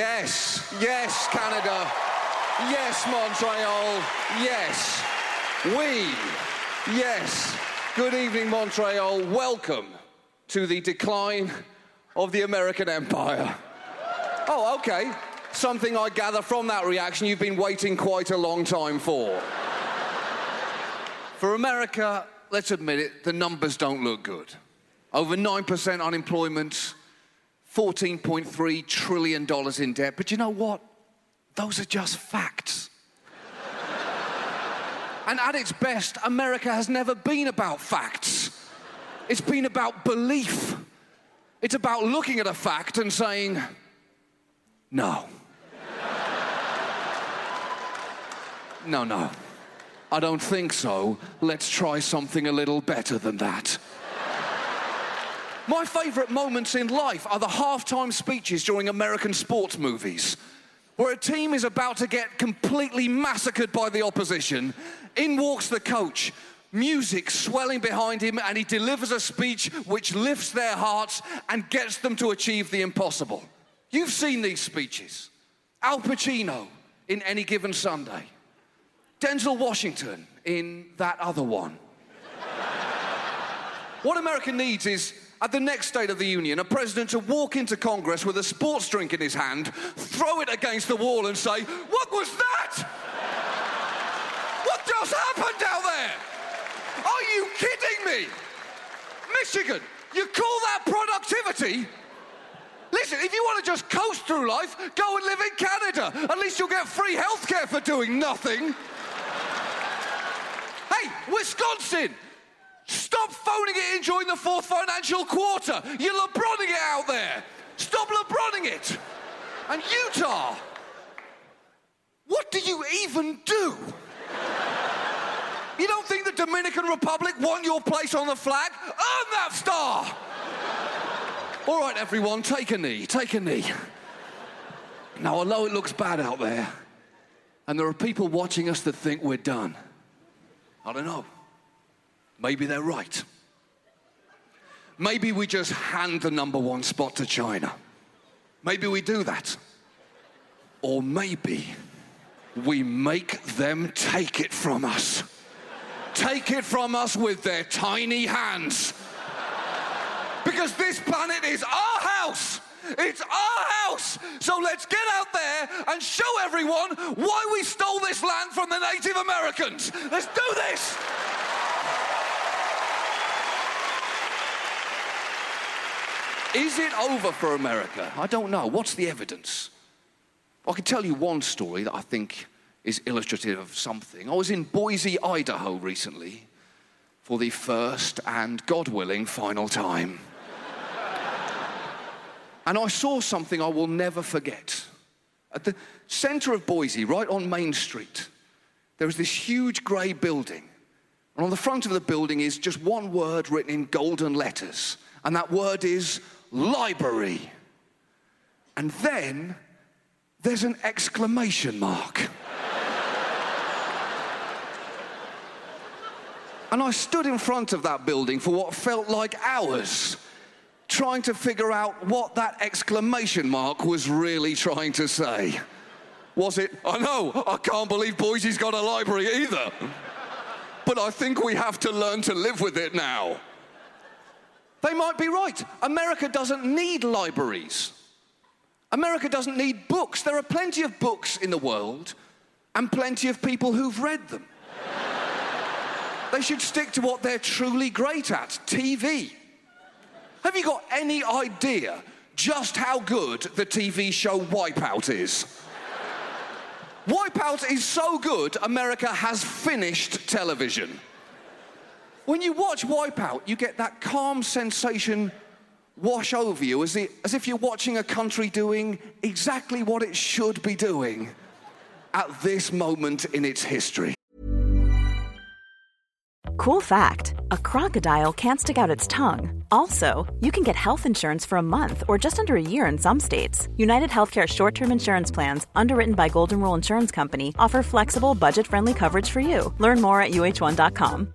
Yes, yes, Canada. Yes, Montreal. Yes, we. Yes. Good evening, Montreal. Welcome to the decline of the American Empire. Oh, okay. Something I gather from that reaction you've been waiting quite a long time for. For America, let's admit it, the numbers don't look good. Over 9% unemployment, $14.3 trillion in debt. But you know what? Those are just facts. and at its best, America has never been about facts. It's been about belief. It's about looking at a fact and saying, no. no, no. I don't think so. Let's try something a little better than that. My favourite moments in life are the halftime speeches during American sports movies, where a team is about to get completely massacred by the opposition. In walks the coach, music swelling behind him, and he delivers a speech which lifts their hearts and gets them to achieve the impossible. You've seen these speeches. Al Pacino in Any Given Sunday, Denzel Washington in that other one. what America needs is at the next State of the Union, a president to walk into Congress with a sports drink in his hand, throw it against the wall, and say, What was that? what just happened out there? Are you kidding me? Michigan, you call that productivity? Listen, if you want to just coast through life, go and live in Canada. At least you'll get free healthcare for doing nothing. hey, Wisconsin, Stop phoning it in during the fourth financial quarter. You're LeBroning it out there. Stop LeBroning it. And Utah, what do you even do? You don't think the Dominican Republic won your place on the flag? Earn that star! All right, everyone, take a knee, take a knee. Now, know it looks bad out there, and there are people watching us that think we're done. I don't know. Maybe they're right. Maybe we just hand the number one spot to China. Maybe we do that. Or maybe we make them take it from us. Take it from us with their tiny hands. Because this planet is our house. It's our house. So let's get out there and show everyone why we stole this land from the Native Americans. Let's do this. Is it over for America? I don't know. What's the evidence? I can tell you one story that I think is illustrative of something. I was in Boise, Idaho recently for the first and, God willing, final time. and I saw something I will never forget. At the center of Boise, right on Main Street, there is this huge grey building. And on the front of the building is just one word written in golden letters, and that word is library. And then there's an exclamation mark. and I stood in front of that building for what felt like hours, trying to figure out what that exclamation mark was really trying to say. Was it, I know, I can't believe Boise's got a library either. but I think we have to learn to live with it now. They might be right. America doesn't need libraries. America doesn't need books. There are plenty of books in the world and plenty of people who've read them. they should stick to what they're truly great at TV. Have you got any idea just how good the TV show Wipeout is? Wipeout is so good, America has finished television. When you watch Wipeout, you get that calm sensation wash over you as, as if you're watching a country doing exactly what it should be doing at this moment in its history. Cool fact a crocodile can't stick out its tongue. Also, you can get health insurance for a month or just under a year in some states. United Healthcare short term insurance plans, underwritten by Golden Rule Insurance Company, offer flexible, budget friendly coverage for you. Learn more at uh1.com.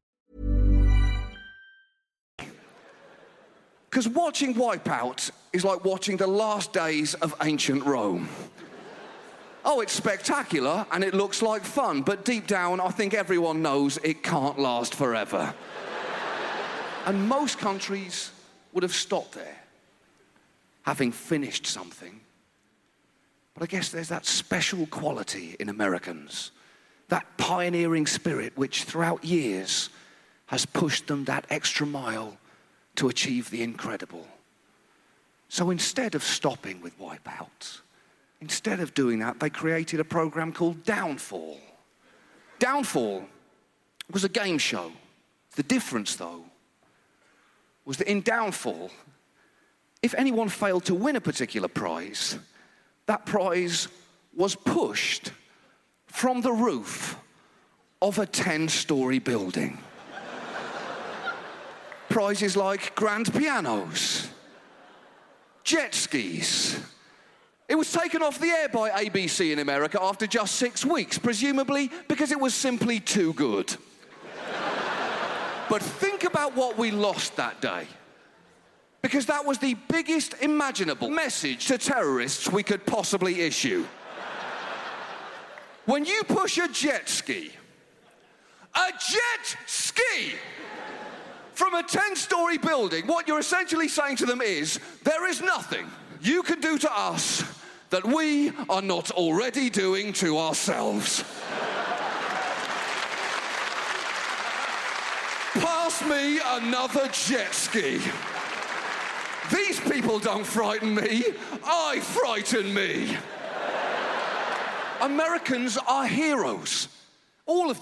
Cuz watching Wipeout is like watching the last days of ancient Rome. Oh, it's spectacular and it looks like fun, but deep down, I think everyone knows it can't last forever. and most countries would have stopped there, having finished something. But I guess there's that special quality in Americans, that pioneering spirit which throughout years has pushed them that extra mile to achieve the incredible. So instead of stopping with wipeouts, Instead of doing that, they created a program called Downfall. Downfall was a game show. The difference, though, was that in Downfall, if anyone failed to win a particular prize, that prize was pushed from the roof of a 10 story building. Prizes like grand pianos, jet skis, it was taken off the air by ABC in America after just six weeks, presumably because it was simply too good. but think about what we lost that day. Because that was the biggest imaginable message to terrorists we could possibly issue. when you push a jet ski, a jet ski, from a 10 story building, what you're essentially saying to them is there is nothing you can do to us that we are not already doing to ourselves. Pass me another jet ski. These people don't frighten me, I frighten me. Americans are heroes. All of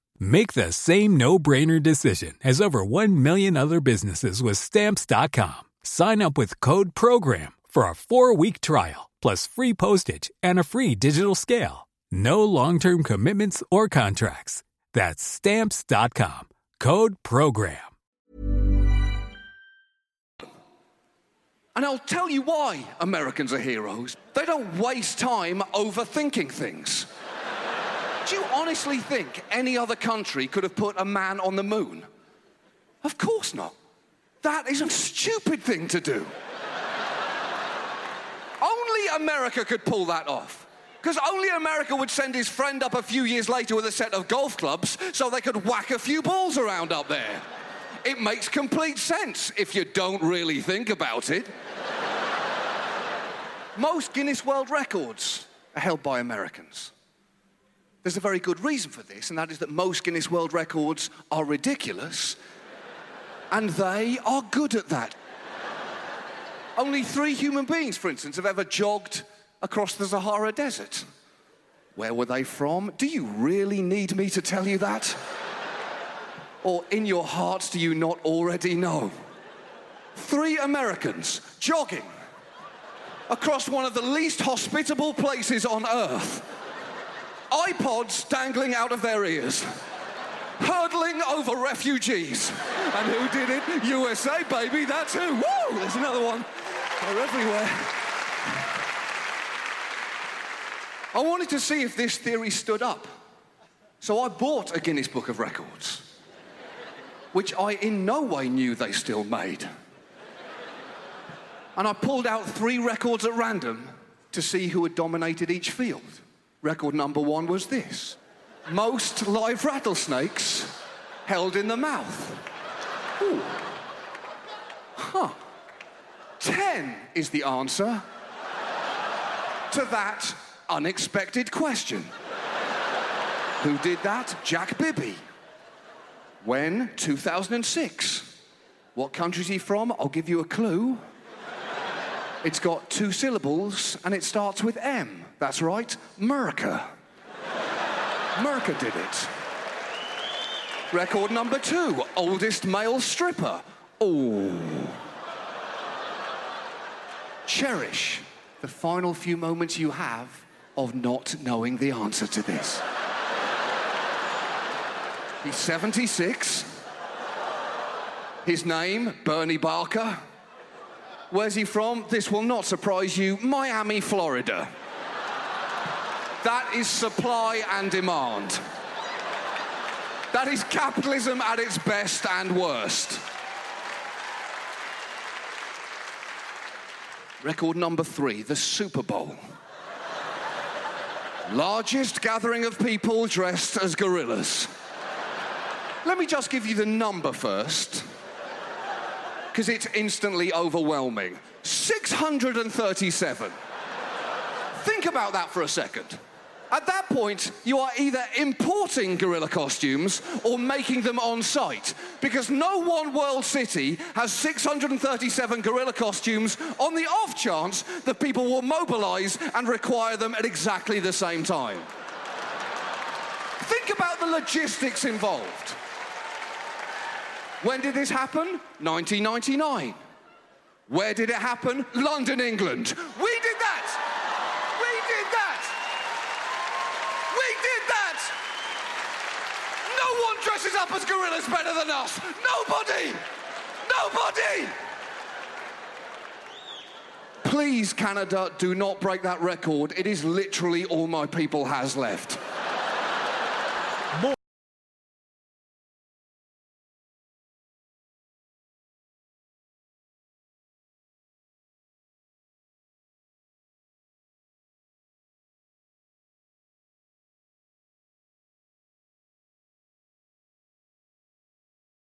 Make the same no-brainer decision as over 1 million other businesses with Stamps.com. Sign up with Code PROGRAM for a four-week trial, plus free postage and a free digital scale. No long-term commitments or contracts. That's Stamps.com. Code PROGRAM. And I'll tell you why Americans are heroes. They don't waste time overthinking things. You honestly think any other country could have put a man on the moon? Of course not. That is a stupid thing to do. only America could pull that off. Because only America would send his friend up a few years later with a set of golf clubs so they could whack a few balls around up there. It makes complete sense if you don't really think about it. Most Guinness World Records are held by Americans. There's a very good reason for this, and that is that most Guinness World Records are ridiculous, and they are good at that. Only three human beings, for instance, have ever jogged across the Sahara Desert. Where were they from? Do you really need me to tell you that? Or in your hearts, do you not already know? Three Americans jogging across one of the least hospitable places on earth. iPods dangling out of their ears, hurdling over refugees. And who did it? USA, baby, that's who. Woo! There's another one. They're everywhere. I wanted to see if this theory stood up. So I bought a Guinness Book of Records, which I in no way knew they still made. And I pulled out three records at random to see who had dominated each field. Record number one was this most live rattlesnakes held in the mouth. Ooh. Huh. Ten is the answer to that unexpected question. Who did that? Jack Bibby. When? 2006. What country is he from? I'll give you a clue. It's got two syllables and it starts with M. That's right, Merca. Merca did it. Record number two, oldest male stripper. Oh. Cherish the final few moments you have of not knowing the answer to this. He's 76. His name, Bernie Barker. Where's he from? This will not surprise you Miami, Florida. That is supply and demand. That is capitalism at its best and worst. Record number three, the Super Bowl. Largest gathering of people dressed as gorillas. Let me just give you the number first, because it's instantly overwhelming 637. Think about that for a second. At that point, you are either importing gorilla costumes or making them on site, because no one world city has 637 gorilla costumes on the off chance that people will mobilize and require them at exactly the same time. Think about the logistics involved. When did this happen? 1999. Where did it happen? London, England. We did that! We did that! We did that! No one dresses up as gorillas better than us! Nobody! Nobody! Please, Canada, do not break that record. It is literally all my people has left.